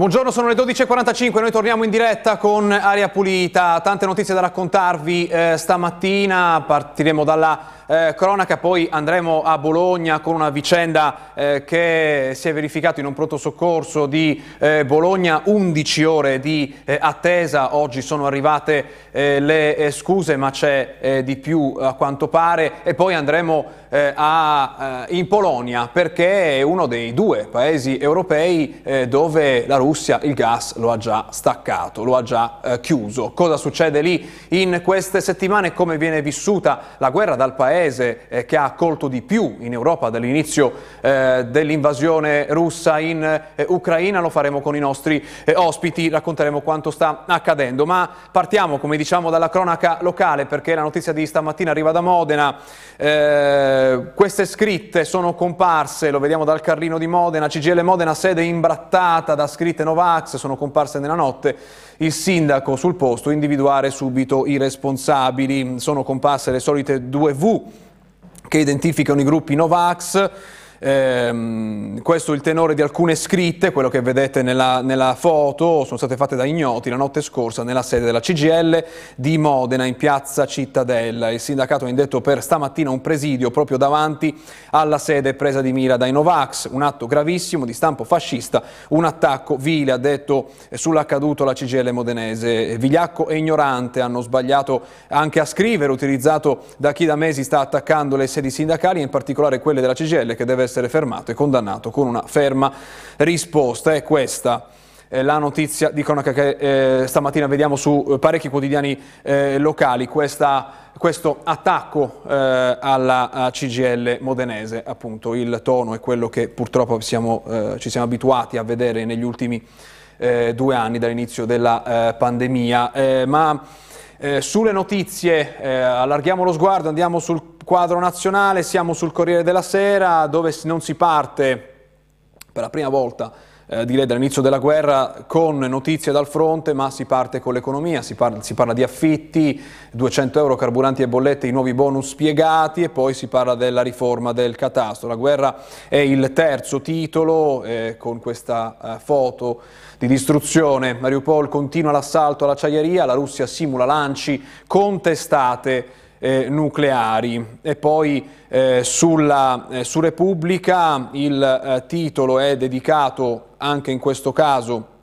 Buongiorno, sono le 12.45, noi torniamo in diretta con Aria Pulita, tante notizie da raccontarvi eh, stamattina, partiremo dalla eh, cronaca, poi andremo a Bologna con una vicenda eh, che si è verificata in un pronto soccorso di eh, Bologna, 11 ore di eh, attesa, oggi sono arrivate eh, le scuse ma c'è di più a quanto pare e poi andremo a, in Polonia perché è uno dei due paesi europei dove la Russia il gas lo ha già staccato, lo ha già chiuso. Cosa succede lì in queste settimane? Come viene vissuta la guerra dal paese? Paese eh, che ha accolto di più in Europa dall'inizio eh, dell'invasione russa in eh, Ucraina, lo faremo con i nostri ospiti, racconteremo quanto sta accadendo. Ma partiamo, come diciamo, dalla cronaca locale perché la notizia di stamattina arriva da Modena. Queste scritte sono comparse, lo vediamo dal carrino di Modena, CGL Modena sede imbrattata da scritte Novax, sono comparse nella notte il sindaco sul posto individuare subito i responsabili. Sono comparse le solite due V che identificano i gruppi Novax Ehm, questo è il tenore di alcune scritte, quello che vedete nella, nella, foto, sono state fatte da ignoti la notte scorsa nella sede della CGL di Modena in piazza Cittadella. Il sindacato ha indetto per stamattina un presidio proprio davanti alla sede presa di mira dai Novax, un atto gravissimo di stampo fascista, un attacco vile, ha detto sull'accaduto la CGL modenese. Vigliacco e ignorante hanno sbagliato anche a scrivere, utilizzato da chi da mesi sta attaccando le sedi sindacali, in particolare quelle della CGL, che deve essere fermato e condannato con una ferma risposta. È questa la notizia di cronaca che eh, stamattina vediamo su eh, parecchi quotidiani eh, locali, questa, questo attacco eh, alla CGL modenese, appunto il tono è quello che purtroppo siamo, eh, ci siamo abituati a vedere negli ultimi eh, due anni dall'inizio della pandemia. ma sulle notizie allarghiamo lo sguardo, andiamo sul quadro nazionale, siamo sul Corriere della Sera dove non si parte per la prima volta eh, direi dall'inizio della guerra con notizie dal fronte, ma si parte con l'economia, si, si, parla di affitti, 200 euro carburanti e bollette, i nuovi bonus spiegati e poi si parla della riforma del catasto. La guerra è il terzo titolo eh, con questa eh, foto di distruzione. Mariupol continua l'assalto all'acciaieria, la Russia simula lanci contestate eh, nucleari. E poi eh, sulla, eh, su Repubblica il eh, titolo è dedicato anche in questo caso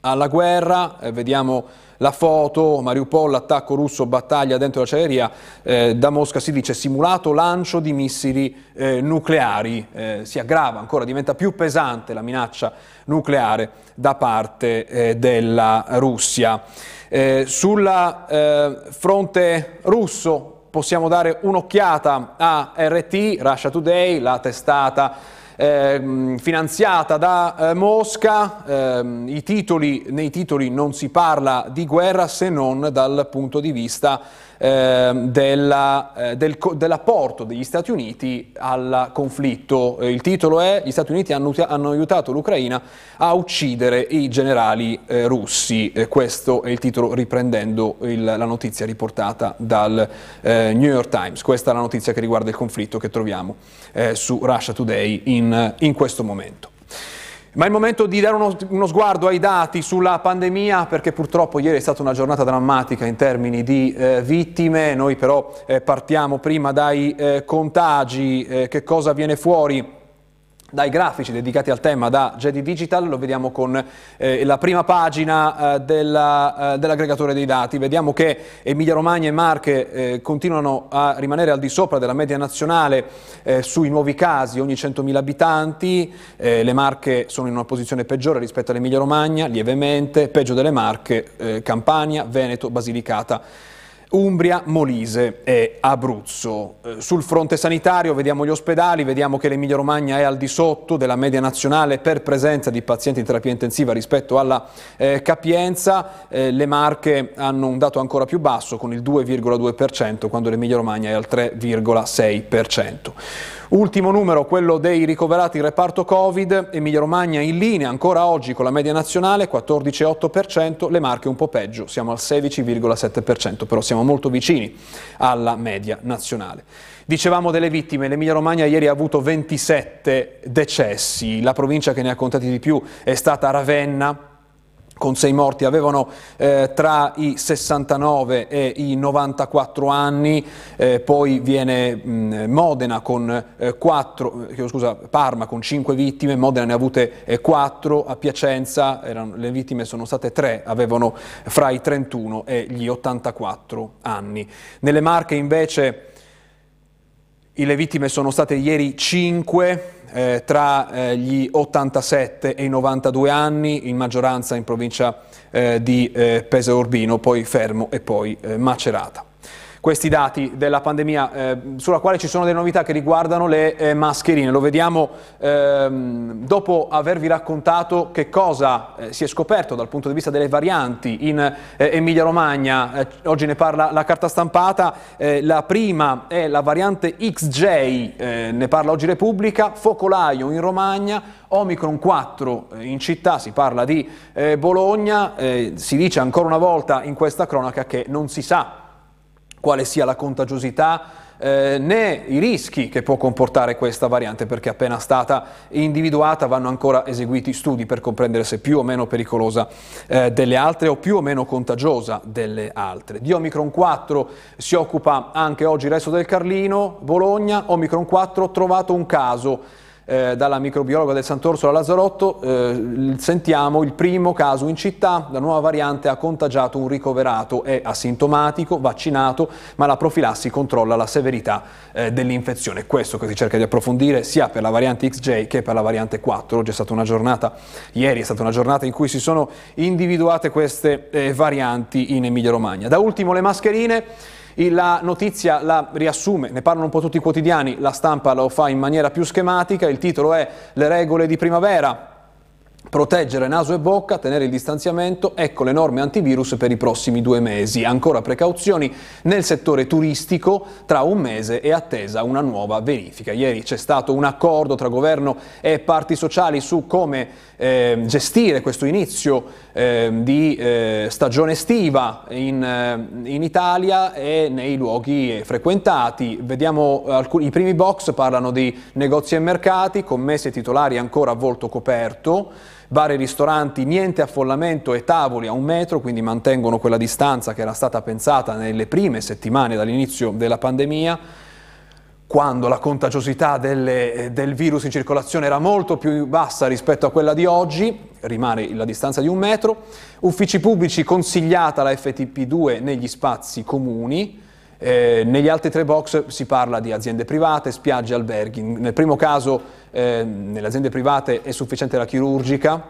alla guerra, eh, vediamo la foto, Mariupol, attacco russo, battaglia dentro l'acciaieria, eh, da Mosca si dice simulato lancio di missili eh, nucleari, eh, si aggrava ancora, diventa più pesante la minaccia nucleare da parte eh, della Russia. Eh, sul eh, fronte russo possiamo dare un'occhiata a RT, Russia Today, la testata eh, finanziata da eh, Mosca, eh, titoli, nei titoli non si parla di guerra se non dal punto di vista Ehm, della, eh, del, dell'apporto degli Stati Uniti al conflitto. Eh, il titolo è Gli Stati Uniti hanno, hanno aiutato l'Ucraina a uccidere i generali eh, russi. Eh, questo è il titolo riprendendo il, la notizia riportata dal eh, New York Times. Questa è la notizia che riguarda il conflitto che troviamo eh, su Russia Today in, in questo momento. Ma è il momento di dare uno, uno, sguardo ai dati sulla pandemia perché purtroppo ieri è stata una giornata drammatica in termini di eh, vittime, noi però eh, partiamo prima dai eh, contagi, eh, che cosa viene fuori dai grafici dedicati al tema da Jedi Digital, lo vediamo con eh, la prima pagina eh, della, eh, dell'aggregatore dei dati. Vediamo che Emilia Romagna e Marche eh, continuano a rimanere al di sopra della media nazionale eh, sui nuovi casi ogni 100.000 abitanti, eh, le Marche sono in una posizione peggiore rispetto all'Emilia Romagna, lievemente, peggio delle Marche, Campania, Veneto, Basilicata. Umbria, Molise e Abruzzo. Eh, sul fronte sanitario vediamo gli ospedali, vediamo che l'Emilia Romagna è al di sotto della media nazionale per presenza di pazienti in terapia intensiva rispetto alla eh, capienza, eh, le Marche hanno un dato ancora più basso con il 2,2% quando l'Emilia Romagna è al 3,6%. Ultimo numero, quello dei ricoverati in reparto Covid, Emilia Romagna in linea ancora oggi con la media nazionale 14,8%, le Marche un po' peggio, siamo al 16,7%, però siamo molto vicini alla media nazionale. Dicevamo delle vittime, l'Emilia Romagna ieri ha avuto 27 decessi, la provincia che ne ha contati di più è stata Ravenna, con sei morti, avevano eh, tra i 69 e i 94 anni, eh, poi viene mh, Modena con eh, 4, eh, scusa, Parma con 5 vittime, Modena ne ha avute eh, 4, a Piacenza erano, le vittime sono state 3, avevano fra i 31 e gli 84 anni. Nelle Marche invece le vittime sono state ieri 5, eh, tra eh, gli 87 e i 92 anni, in maggioranza in provincia eh, di eh, Pesaro Urbino, poi Fermo e poi eh, Macerata questi dati della pandemia, eh, sulla quale ci sono delle novità che riguardano le eh, mascherine. Lo vediamo ehm, dopo avervi raccontato che cosa eh, si è scoperto dal punto di vista delle varianti in eh, Emilia Romagna. Eh, oggi ne parla la carta stampata. Eh, la prima è la variante XJ, ne parla oggi Repubblica, focolaio in Romagna, Omicron 4 in città, si parla di Bologna, si dice ancora una volta in questa cronaca che non si sa quale sia la contagiosità eh, né i rischi che può comportare questa variante perché appena stata individuata vanno ancora eseguiti studi per comprendere se più o meno pericolosa eh, delle altre o più o meno contagiosa delle altre. Di Omicron 4 si occupa anche oggi il resto del Carlino, Bologna, Omicron 4 trovato un caso eh, dalla microbiologa del Sant'Orsola Lazzarotto, eh, sentiamo il primo caso in città, la nuova variante ha contagiato un ricoverato, è asintomatico, vaccinato, ma la profilassi controlla la severità eh, dell'infezione. Questo che si cerca di approfondire sia per la variante XJ che per la variante 4. Oggi è stata una giornata, ieri è stata una giornata in cui si sono individuate queste eh, varianti in Emilia Romagna. Da ultimo le mascherine. La notizia la riassume, ne parlano un po' tutti i quotidiani, la stampa lo fa in maniera più schematica, il titolo è Le regole di primavera, Proteggere naso e bocca, tenere il distanziamento, ecco le norme antivirus per i prossimi due mesi. Ancora precauzioni nel settore turistico, tra un mese è attesa una nuova verifica. Ieri c'è stato un accordo tra governo e parti sociali su come eh, gestire questo inizio eh, di eh, stagione estiva in, eh, in, Italia e nei luoghi frequentati. Vediamo alcuni, i primi box parlano di negozi e mercati, commessi e titolari ancora a volto coperto bar e ristoranti, niente affollamento e tavoli a un metro, quindi mantengono quella distanza che era stata pensata nelle prime settimane dall'inizio della pandemia, quando la contagiosità delle, del virus in circolazione era molto più bassa rispetto a quella di oggi, rimane la distanza di un metro, uffici pubblici consigliata la FTP2 negli spazi comuni, eh, negli altri tre box si parla di aziende private, spiagge, alberghi. Nel primo caso, eh, nelle aziende private è sufficiente la chirurgica,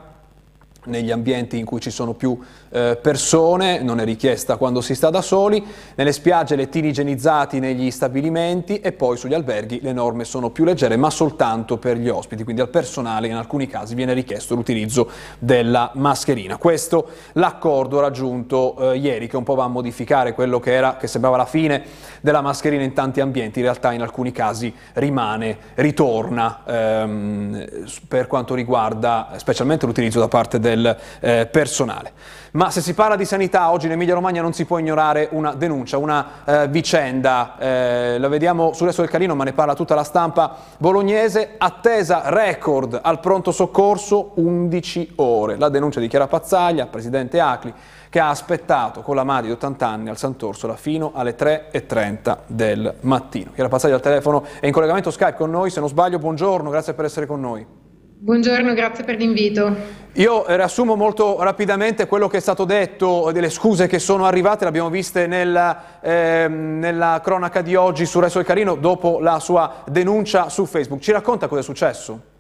negli ambienti in cui ci sono più eh, persone, non è richiesta quando si sta da soli, nelle spiagge lettini igienizzati negli stabilimenti e poi sugli alberghi le norme sono più leggere ma soltanto per gli ospiti, quindi al personale in alcuni casi viene richiesto l'utilizzo della mascherina. Questo l'accordo raggiunto eh, ieri che un po' va a modificare quello che, era, che sembrava la fine della mascherina in tanti ambienti, in realtà in alcuni casi rimane, ritorna ehm, per quanto riguarda specialmente l'utilizzo da parte del del eh, personale. Ma se si parla di sanità, oggi in Emilia Romagna non si può ignorare una denuncia, una eh, vicenda, eh, la vediamo sul resto del Calino, ma ne parla tutta la stampa bolognese, attesa record al pronto soccorso 11 ore. La denuncia di Chiara Pazzaglia, presidente Acli, che ha aspettato con la madre di 80 anni al Sant'Orsola fino alle 3.30 del mattino. Chiara Pazzaglia al telefono è in collegamento Skype con noi, se non sbaglio buongiorno, grazie per essere con noi. Buongiorno, grazie per l'invito. Io riassumo molto rapidamente quello che è stato detto, delle scuse che sono arrivate, le abbiamo viste nella, eh, nella cronaca di oggi su Resto del Carino dopo la sua denuncia su Facebook. Ci racconta cosa è successo?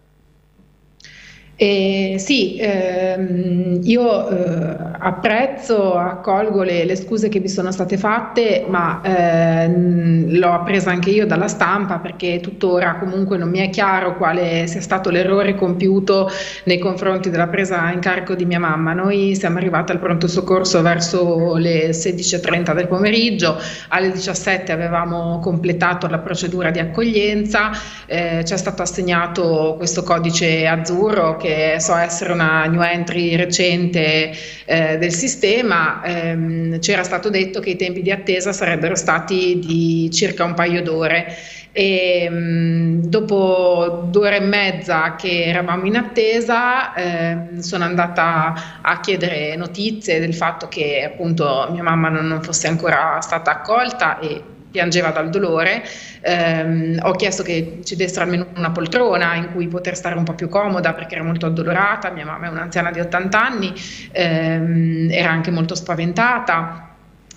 Eh, sì, ehm, io eh, apprezzo, accolgo le, le, scuse che vi sono state fatte, ma eh, l'ho appresa anche io dalla stampa perché tuttora comunque non mi è chiaro quale sia stato l'errore compiuto nei confronti della presa in carico di mia mamma. Noi siamo arrivati al pronto soccorso verso le 16.30 del pomeriggio, alle 17 avevamo completato la procedura di accoglienza, eh, ci è stato assegnato questo codice azzurro che so essere una new entry recente eh, del sistema, ehm, c'era stato detto che i tempi di attesa sarebbero stati di circa un paio d'ore. E mm, dopo due ore e mezza che eravamo in attesa eh, sono andata a chiedere notizie del fatto che appunto mia mamma non, non fosse ancora stata accolta e piangeva dal dolore, ehm, ho chiesto che ci dessero almeno una poltrona in cui poter stare un po' più comoda perché era molto addolorata, mia mamma è un'anziana di 80 anni, ehm, era anche molto spaventata.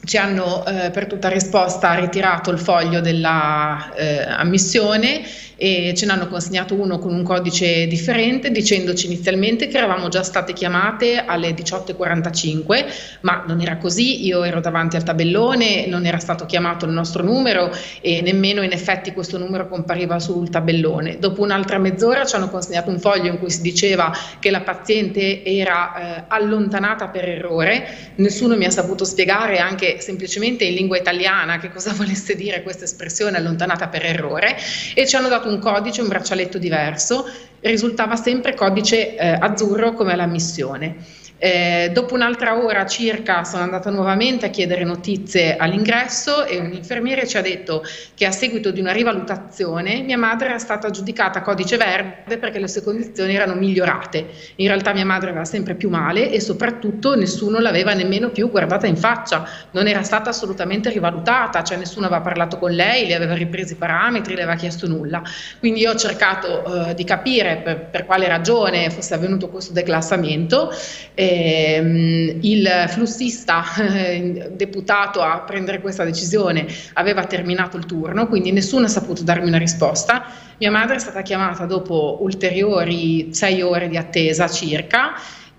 Ci hanno eh, per tutta risposta ritirato il foglio della eh, ammissione e ce ne hanno consegnato uno con un codice differente dicendoci inizialmente che eravamo già state chiamate alle 18.45 ma non era così, io ero davanti al tabellone, non era stato chiamato il nostro numero e nemmeno in effetti questo numero compariva sul tabellone. Dopo un'altra mezz'ora ci hanno consegnato un foglio in cui si diceva che la paziente era eh, allontanata per errore, nessuno mi ha saputo spiegare anche semplicemente in lingua italiana che cosa volesse dire questa espressione allontanata per errore. E ci hanno dato un codice, un braccialetto diverso, risultava sempre codice eh, azzurro come la missione. Eh, dopo un'altra ora circa sono andata nuovamente a chiedere notizie all'ingresso e un infermiere ci ha detto che a seguito di una rivalutazione mia madre era stata giudicata codice verde perché le sue condizioni erano migliorate. In realtà mia madre aveva sempre più male e soprattutto nessuno l'aveva nemmeno più guardata in faccia, non era stata assolutamente rivalutata, cioè nessuno aveva parlato con lei, le aveva ripreso i parametri, le aveva chiesto nulla. Quindi io ho cercato eh, di capire per, per, quale ragione fosse avvenuto questo declassamento. Eh, ehm, il flussista eh, deputato a prendere questa decisione aveva terminato il turno, quindi nessuno ha saputo darmi una risposta. Mia madre è stata chiamata dopo ulteriori sei ore di attesa circa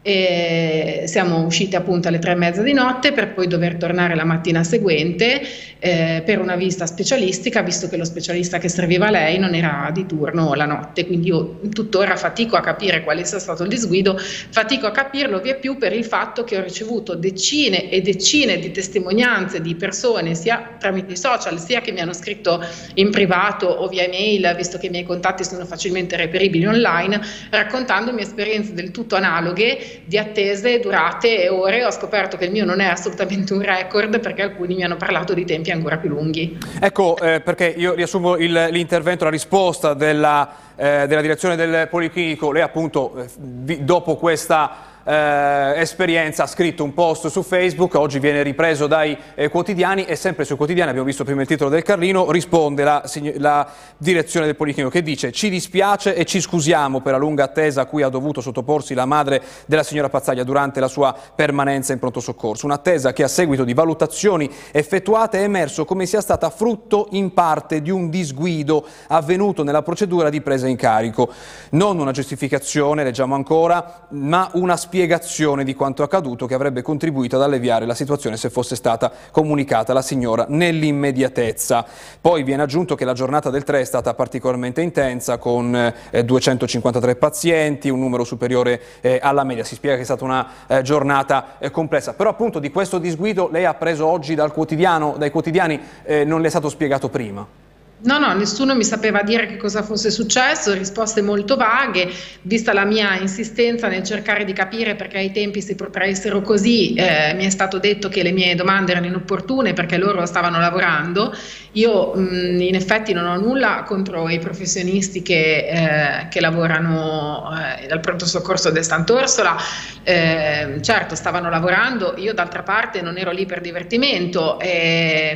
e siamo usciti appunto alle tre e mezza di notte per poi dover tornare la mattina seguente eh, per una visita specialistica, visto che lo specialista che serviva a lei non era di turno la notte. Quindi io tuttora fatico a capire quale sia stato il disguido, fatico a capirlo via più per il fatto che ho ricevuto decine e decine di testimonianze di persone, sia tramite i social, sia che mi hanno scritto in privato o via email, visto che i miei contatti sono facilmente reperibili online, raccontandomi esperienze del tutto analoghe di attese durate e ore ho scoperto che il mio non è assolutamente un record perché alcuni mi hanno parlato di tempi ancora più lunghi. Ecco, eh, perché io riassumo il, l'intervento, la risposta della, eh, della direzione del Policlinico, lei appunto eh, dopo questa eh, esperienza ha scritto un post su Facebook, oggi viene ripreso dai eh, quotidiani e sempre sui quotidiani, abbiamo visto prima il titolo del Carlino, risponde la, la direzione del Policlinico che dice ci dispiace e ci scusiamo per la lunga attesa a cui ha dovuto sottoporsi la madre della signora Pazzaglia durante la sua permanenza in pronto soccorso. Un'attesa che a seguito di valutazioni effettuate è emerso come sia stata frutto in parte di un disguido avvenuto nella procedura di presa in carico. Non una giustificazione, leggiamo ancora, ma una spiegazione spiegazione di quanto accaduto che avrebbe contribuito ad alleviare la situazione se fosse stata comunicata alla signora nell'immediatezza. Poi viene aggiunto che la giornata del 3 è stata particolarmente intensa con eh, 253 pazienti, un numero superiore eh, alla media. Si spiega che è stata una eh, giornata eh, complessa. Però appunto di questo disguido lei ha preso oggi dal quotidiano, dai quotidiani, eh, non le è stato spiegato prima. No, no, nessuno mi sapeva dire che cosa fosse successo, risposte molto vaghe, vista la mia insistenza nel cercare di capire perché ai tempi si protraessero così, eh, mi è stato detto che le mie domande erano inopportune perché loro stavano lavorando. Io mh, in effetti non ho nulla contro i professionisti che, eh, che lavorano eh, dal pronto soccorso del Sant'Orsola, eh, certo stavano lavorando, io d'altra parte non ero lì per divertimento,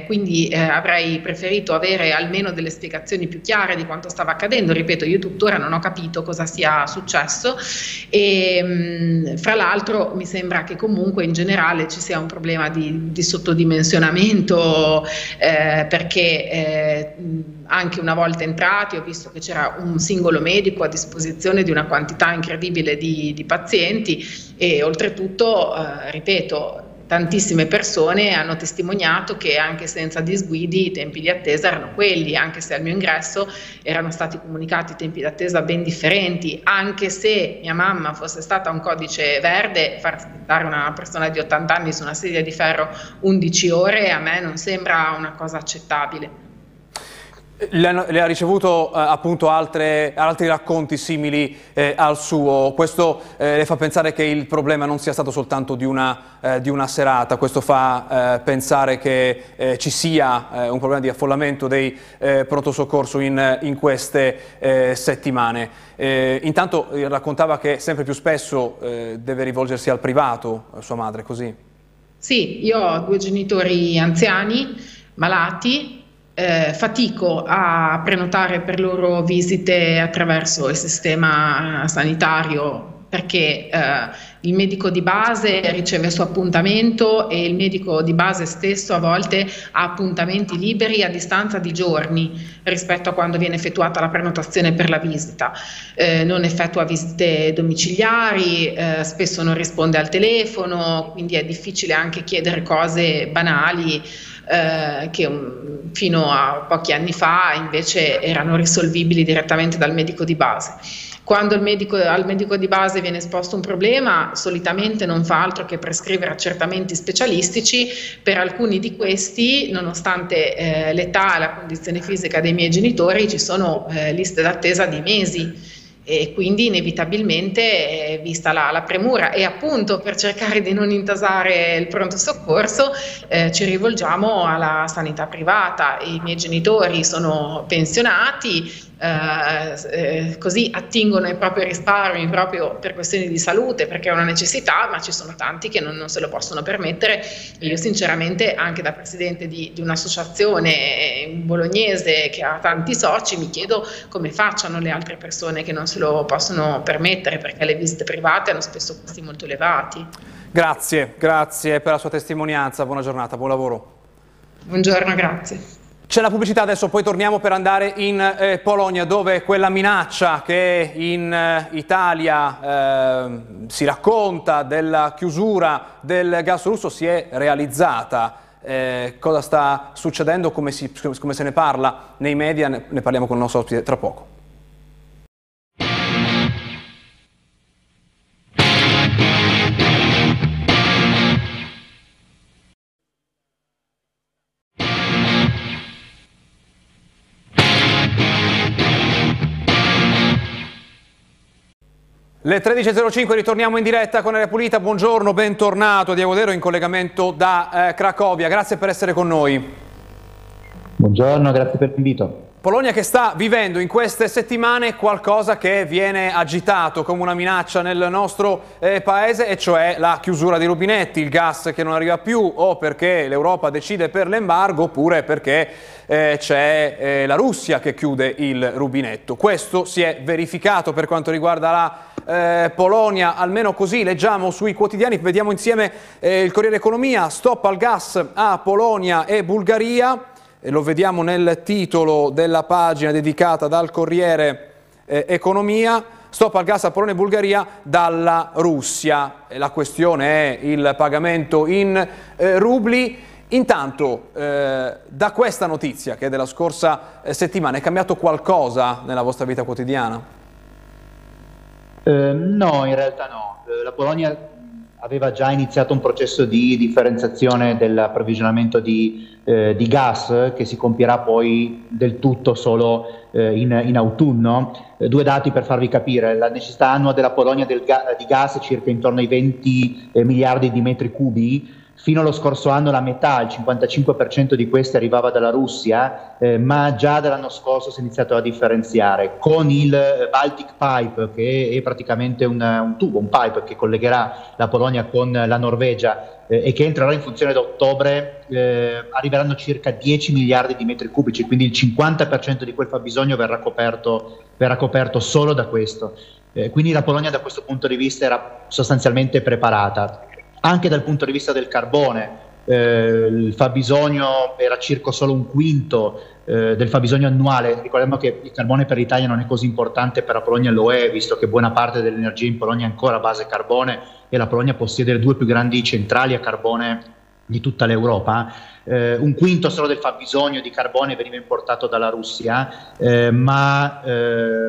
quindi eh, avrei preferito avere almeno delle spiegazioni più chiare di quanto stava accadendo. Ripeto, io tuttora non ho capito cosa sia successo e mh, fra l'altro mi sembra che comunque in generale ci sia un problema di, di sottodimensionamento eh, perché eh, anche una volta entrati ho visto che c'era un singolo medico a disposizione di una quantità incredibile di, di pazienti e oltretutto, eh, ripeto, tantissime persone hanno testimoniato che anche senza disguidi i tempi di attesa erano quelli, anche se al mio ingresso erano stati comunicati tempi di attesa ben differenti, anche se mia mamma fosse stata un codice verde, far aspettare una persona di 80 anni su una sedia di ferro 11 ore a me non sembra una cosa accettabile. Le, le ha ricevuto eh, appunto altre, altri racconti simili eh, al suo, questo eh, le fa pensare che il problema non sia stato soltanto di una, eh, di una serata, questo fa eh, pensare che eh, ci sia un problema di affollamento dei pronto soccorso in, in queste settimane. intanto raccontava che sempre più spesso deve rivolgersi al privato, sua madre, così? Sì, io ho due genitori anziani, malati, eh, fatico a prenotare per loro visite attraverso il sistema sanitario perché eh, il medico di base riceve il suo appuntamento e il medico di base stesso a volte ha appuntamenti liberi a distanza di giorni rispetto a quando viene effettuata la prenotazione per la visita. Eh, non effettua visite domiciliari, eh, spesso non risponde al telefono, quindi è difficile anche chiedere cose banali eh, che um, fino a pochi anni fa invece erano risolvibili direttamente dal medico di base. Quando medico, al medico di base viene esposto un problema, solitamente non fa altro che prescrivere accertamenti specialistici. Per alcuni di questi, nonostante eh, l'età e la condizione fisica dei miei genitori, ci sono eh, liste d'attesa di mesi e quindi inevitabilmente eh, vista la, la, premura e appunto per cercare di non intasare il pronto soccorso eh, ci rivolgiamo alla sanità privata. I miei genitori sono pensionati, eh, eh, così attingono ai propri risparmi proprio per questioni di salute, perché è una necessità, ma ci sono tanti che non, non se lo possono permettere. Io sinceramente, anche da presidente di, di un'associazione bolognese che ha tanti soci, mi chiedo come facciano le altre persone che non se lo possono permettere, perché le visite private hanno spesso costi molto elevati. Grazie, grazie per la sua testimonianza, buona giornata, buon lavoro. Buongiorno, grazie. C'è la pubblicità adesso, poi torniamo per andare in eh, Polonia dove quella minaccia che in eh, Italia eh, si racconta della chiusura del gas russo si è realizzata. Eh, cosa sta succedendo, come, si, come se ne parla nei media, ne parliamo con il nostro ospite tra poco. Le 13.05 ritorniamo in diretta con Aria Pulita, buongiorno, bentornato Diego Dero in collegamento da eh, Cracovia, grazie per essere con noi. Buongiorno, grazie per l'invito. Polonia che sta vivendo in queste settimane qualcosa che viene agitato come una minaccia nel nostro eh, paese e cioè la chiusura dei rubinetti, il gas che non arriva più o perché l'Europa decide per l'embargo oppure perché eh, c'è eh, la Russia che chiude il rubinetto. Questo si è verificato per quanto riguarda la eh, Polonia, almeno così leggiamo sui quotidiani, vediamo insieme eh, il Corriere Economia, stop al gas a Polonia e Bulgaria lo vediamo nel titolo della pagina dedicata dal Corriere eh, Economia, stop al gas a Polonia e Bulgaria dalla Russia. La questione è il pagamento in eh, rubli. Intanto, eh, da questa notizia che è della scorsa eh, settimana, è cambiato qualcosa nella vostra vita quotidiana? Eh, no, in realtà no. Eh, la Polonia aveva già iniziato un processo di differenziazione dell'approvvigionamento di, eh, di, gas che si compierà poi del tutto solo eh, in, in, autunno. Eh, due dati per farvi capire, la necessità annua della Polonia del ga- di gas è circa intorno ai 20 eh, miliardi di metri cubi, Fino allo scorso anno la metà, il 55% di queste arrivava dalla Russia, eh, ma già dall'anno scorso si è iniziato a differenziare. Con il Baltic Pipe, che è praticamente un, un tubo, un pipe che collegherà la Polonia con la Norvegia eh, e che entrerà in funzione da ottobre, eh, arriveranno circa 10 miliardi di metri cubici, quindi il 50% di quel fabbisogno verrà coperto, verrà coperto solo da questo. Eh, quindi la Polonia da questo punto di vista era sostanzialmente preparata anche dal punto di vista del carbone. Eh, il fabbisogno era circa solo un quinto eh, del fabbisogno annuale. Ricordiamo che il carbone per l'Italia non è così importante, per la Polonia lo è, visto che buona parte dell'energia in Polonia è ancora a base carbone e la Polonia possiede le due più grandi centrali a carbone di tutta l'Europa. Eh, un quinto solo del fabbisogno di carbone veniva importato dalla Russia, eh, ma eh,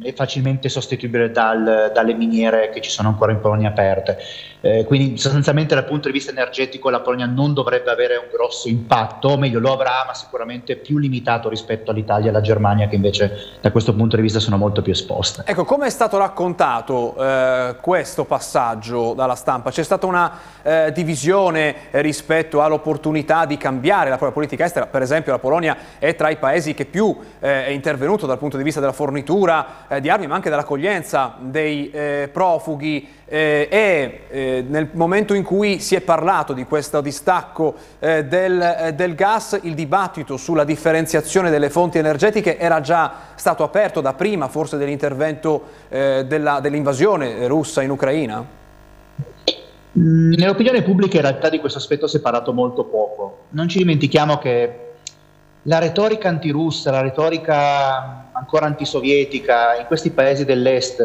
è facilmente sostituibile dal, dalle miniere che ci sono ancora in Polonia aperte. Eh, quindi sostanzialmente dal punto di vista energetico la Polonia non dovrebbe avere un grosso impatto, o meglio lo avrà, ma sicuramente più limitato rispetto all'Italia e alla Germania che invece da questo punto di vista sono molto più esposte. Ecco, come è stato raccontato eh, questo passaggio dalla stampa? C'è stata una eh, divisione rispetto all'opportunità di cambiare la propria politica estera, per esempio la Polonia è tra i paesi che più eh, è intervenuto dal punto di vista della fornitura eh, di armi ma anche dell'accoglienza dei eh, profughi eh, e eh, nel momento in cui si è parlato di questo distacco eh, del, del, gas, il dibattito sulla differenziazione delle fonti energetiche era già stato aperto da prima forse dell'intervento dell'invasione russa in Ucraina? Mm, nell'opinione pubblica in realtà di questo aspetto si è parlato molto poco. Non ci dimentichiamo che la retorica antirussa, la retorica ancora antisovietica in questi paesi dell'est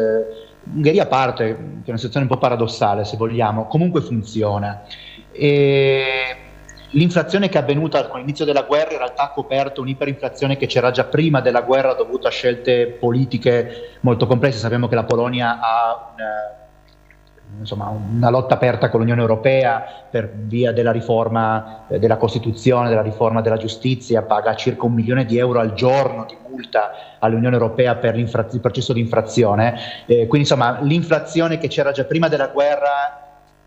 Ungheria a parte, che è una situazione un po' paradossale se vogliamo, comunque funziona. E l'inflazione che è avvenuta con l'inizio della guerra in realtà ha coperto un'iperinflazione che c'era già prima della guerra dovuta a scelte politiche molto complesse. Sappiamo che la Polonia ha una insomma, una lotta aperta con l'Unione Europea per via della riforma eh, della Costituzione, della riforma della giustizia, paga circa un milione di euro al giorno di multa all'Unione Europea per il processo di infrazione. Eh, quindi insomma l'inflazione che c'era già prima della guerra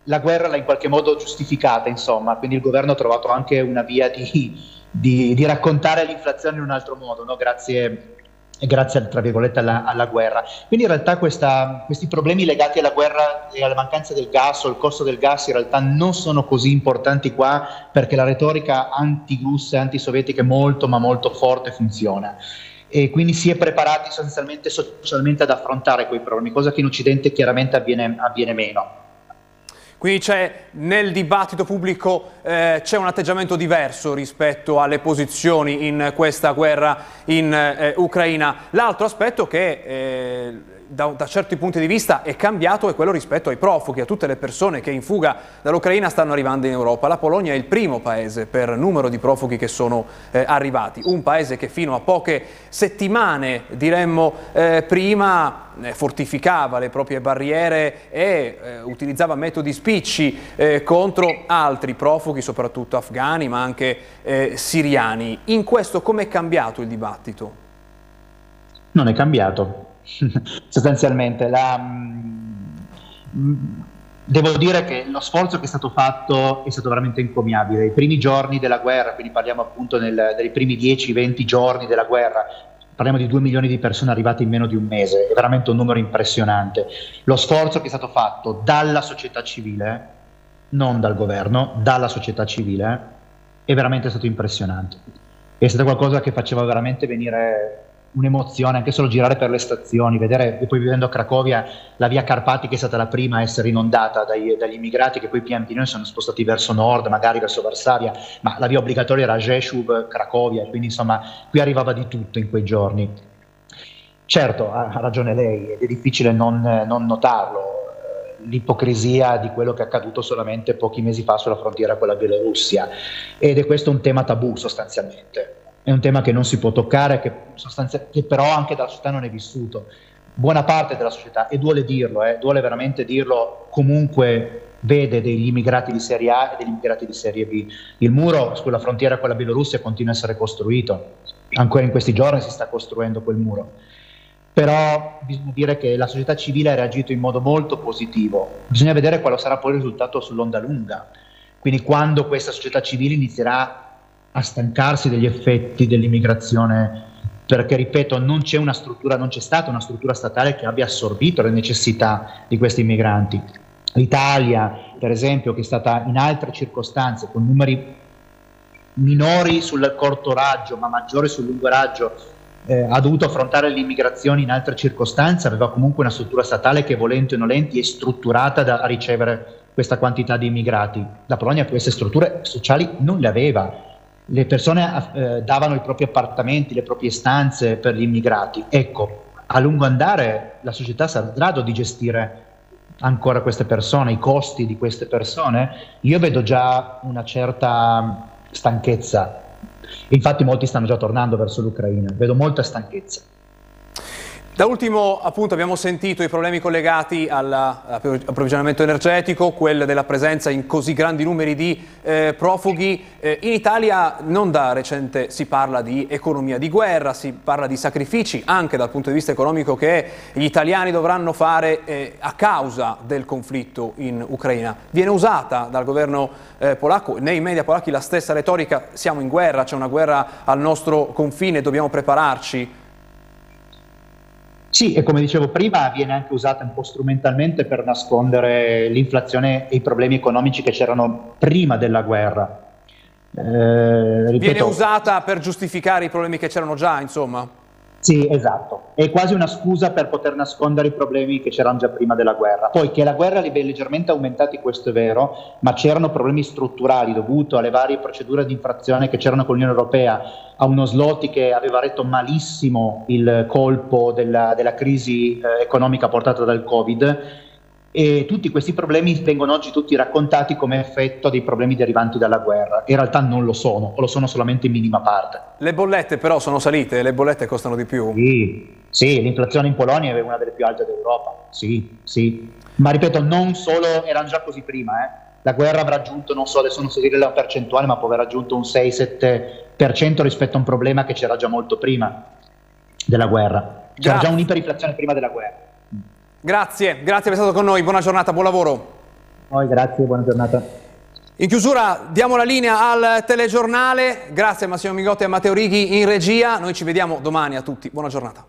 la guerra l'ha in qualche modo giustificata, insomma, quindi il governo ha trovato anche una via di, di, di raccontare l'inflazione in un altro modo, no? grazie grazie tra virgolette alla, alla, guerra. Quindi in realtà questa, questi problemi legati alla guerra e alla mancanza del gas o il costo del gas in realtà non sono così importanti qua perché la retorica anti-russa e anti-sovietica è molto ma molto forte funziona. E quindi si è preparati sostanzialmente socialmente ad affrontare quei problemi, cosa che in Occidente chiaramente avviene, avviene meno. Quindi nel dibattito pubblico eh, c'è un atteggiamento diverso rispetto alle posizioni in questa guerra in eh, Ucraina. L'altro aspetto che eh, da, da, certi punti di vista è cambiato è quello rispetto ai profughi, a tutte le persone che in fuga dall'Ucraina stanno arrivando in Europa. La Polonia è il primo paese per numero di profughi che sono eh, arrivati, un paese che fino a poche settimane, diremmo eh, prima, eh, fortificava le proprie barriere e eh, utilizzava metodi spicci eh, contro altri profughi, soprattutto afghani ma anche eh, siriani. In questo come è cambiato il dibattito? Non è cambiato, sostanzialmente. La, mm, devo dire che lo sforzo che è stato fatto è stato veramente encomiabile. I primi giorni della guerra, quindi parliamo appunto nel, dei primi 10-20 giorni della guerra, parliamo di 2 milioni di persone arrivate in meno di un mese, è veramente un numero impressionante. Lo sforzo che è stato fatto dalla società civile, non dal governo, dalla società civile, è veramente stato impressionante. È stato qualcosa che faceva veramente venire un'emozione, anche solo girare per le stazioni, vedere, e poi vivendo a Cracovia, la via Carpati che è stata la prima a essere inondata dai, dagli immigrati che poi pian piano sono spostati verso nord, magari verso Varsavia, ma la via obbligatoria era Rzeszów, Cracovia, quindi insomma qui arrivava di tutto in quei giorni. Certo, ha, ha ragione lei, ed è difficile non, non notarlo, eh, l'ipocrisia di quello che è accaduto solamente pochi mesi fa sulla frontiera con la Bielorussia ed è questo un tema tabù sostanzialmente è un tema che non si può toccare, che, che però anche dalla società non è vissuto. Buona parte della società, e duole dirlo, eh, duole veramente dirlo, comunque vede degli immigrati di serie A e degli immigrati di serie B. Il muro sulla frontiera con la Bielorussia continua a essere costruito, ancora in questi giorni si sta costruendo quel muro. Però bisogna dire che la società civile ha reagito in modo molto positivo, bisogna vedere quale sarà poi il risultato sull'onda lunga Quindi quando questa società civile inizierà a stancarsi degli effetti dell'immigrazione, perché ripeto, non c'è una struttura, non c'è stata una struttura statale che abbia assorbito le necessità di questi immigranti. L'Italia, per esempio, che è stata in altre circostanze con numeri minori sul corto raggio, ma maggiori sul lungo raggio, eh, ha dovuto affrontare l'immigrazione in altre circostanze, aveva comunque una struttura statale che volenti o nolenti è strutturata da, a ricevere questa quantità di immigrati. La Polonia queste strutture sociali non le aveva. Le persone eh, davano i propri appartamenti, le proprie stanze per gli immigrati. Ecco, a lungo andare la società sarà in grado di gestire ancora queste persone, i costi di queste persone. Io vedo già una certa stanchezza. Infatti molti stanno già tornando verso l'Ucraina, vedo molta stanchezza. Da ultimo appunto abbiamo sentito i problemi collegati all'approvvigionamento energetico, quello della presenza in così grandi numeri di eh, profughi. Eh, in Italia non da recente si parla di economia di guerra, si parla di sacrifici anche dal punto di vista economico che gli italiani dovranno fare eh, a causa del conflitto in Ucraina. Viene usata dal governo eh, polacco, nei media polacchi la stessa retorica, siamo in guerra, c'è una guerra al nostro confine, dobbiamo prepararci. Sì, e come dicevo prima, viene anche usata un po' strumentalmente per nascondere l'inflazione e i problemi economici che c'erano prima della guerra. Eh, ripeto, viene usata per giustificare i problemi che c'erano già, insomma. Sì, esatto. È quasi una scusa per poter nascondere i problemi che c'erano già prima della guerra. Poi che la guerra li leggermente aumentati, questo è vero, ma c'erano problemi strutturali dovuti alle varie procedure di infrazione che c'erano con l'Unione Europea, a uno slot che aveva retto malissimo il colpo della, della crisi eh, economica portata dal Covid e tutti questi problemi vengono oggi tutti raccontati come effetto dei problemi derivanti dalla guerra. In realtà non lo sono, o lo sono solamente in minima parte. Le bollette però sono salite, le bollette costano di più. Sì, sì l'inflazione in Polonia è una delle più alte d'Europa, sì, sì. Ma ripeto, non solo, erano già così prima, eh. La guerra avrà raggiunto, non so adesso non so dire la percentuale, ma può aver raggiunto un 6-7% rispetto a un problema che c'era già molto prima della guerra. C'era Grazie. già un'iperinflazione prima della guerra. Grazie, grazie per essere stato con noi, buona giornata, buon lavoro. Poi, grazie, buona giornata. In chiusura diamo la linea al telegiornale, grazie a Massimo Migotti e a Matteo Righi in regia, noi ci vediamo domani a tutti, buona giornata.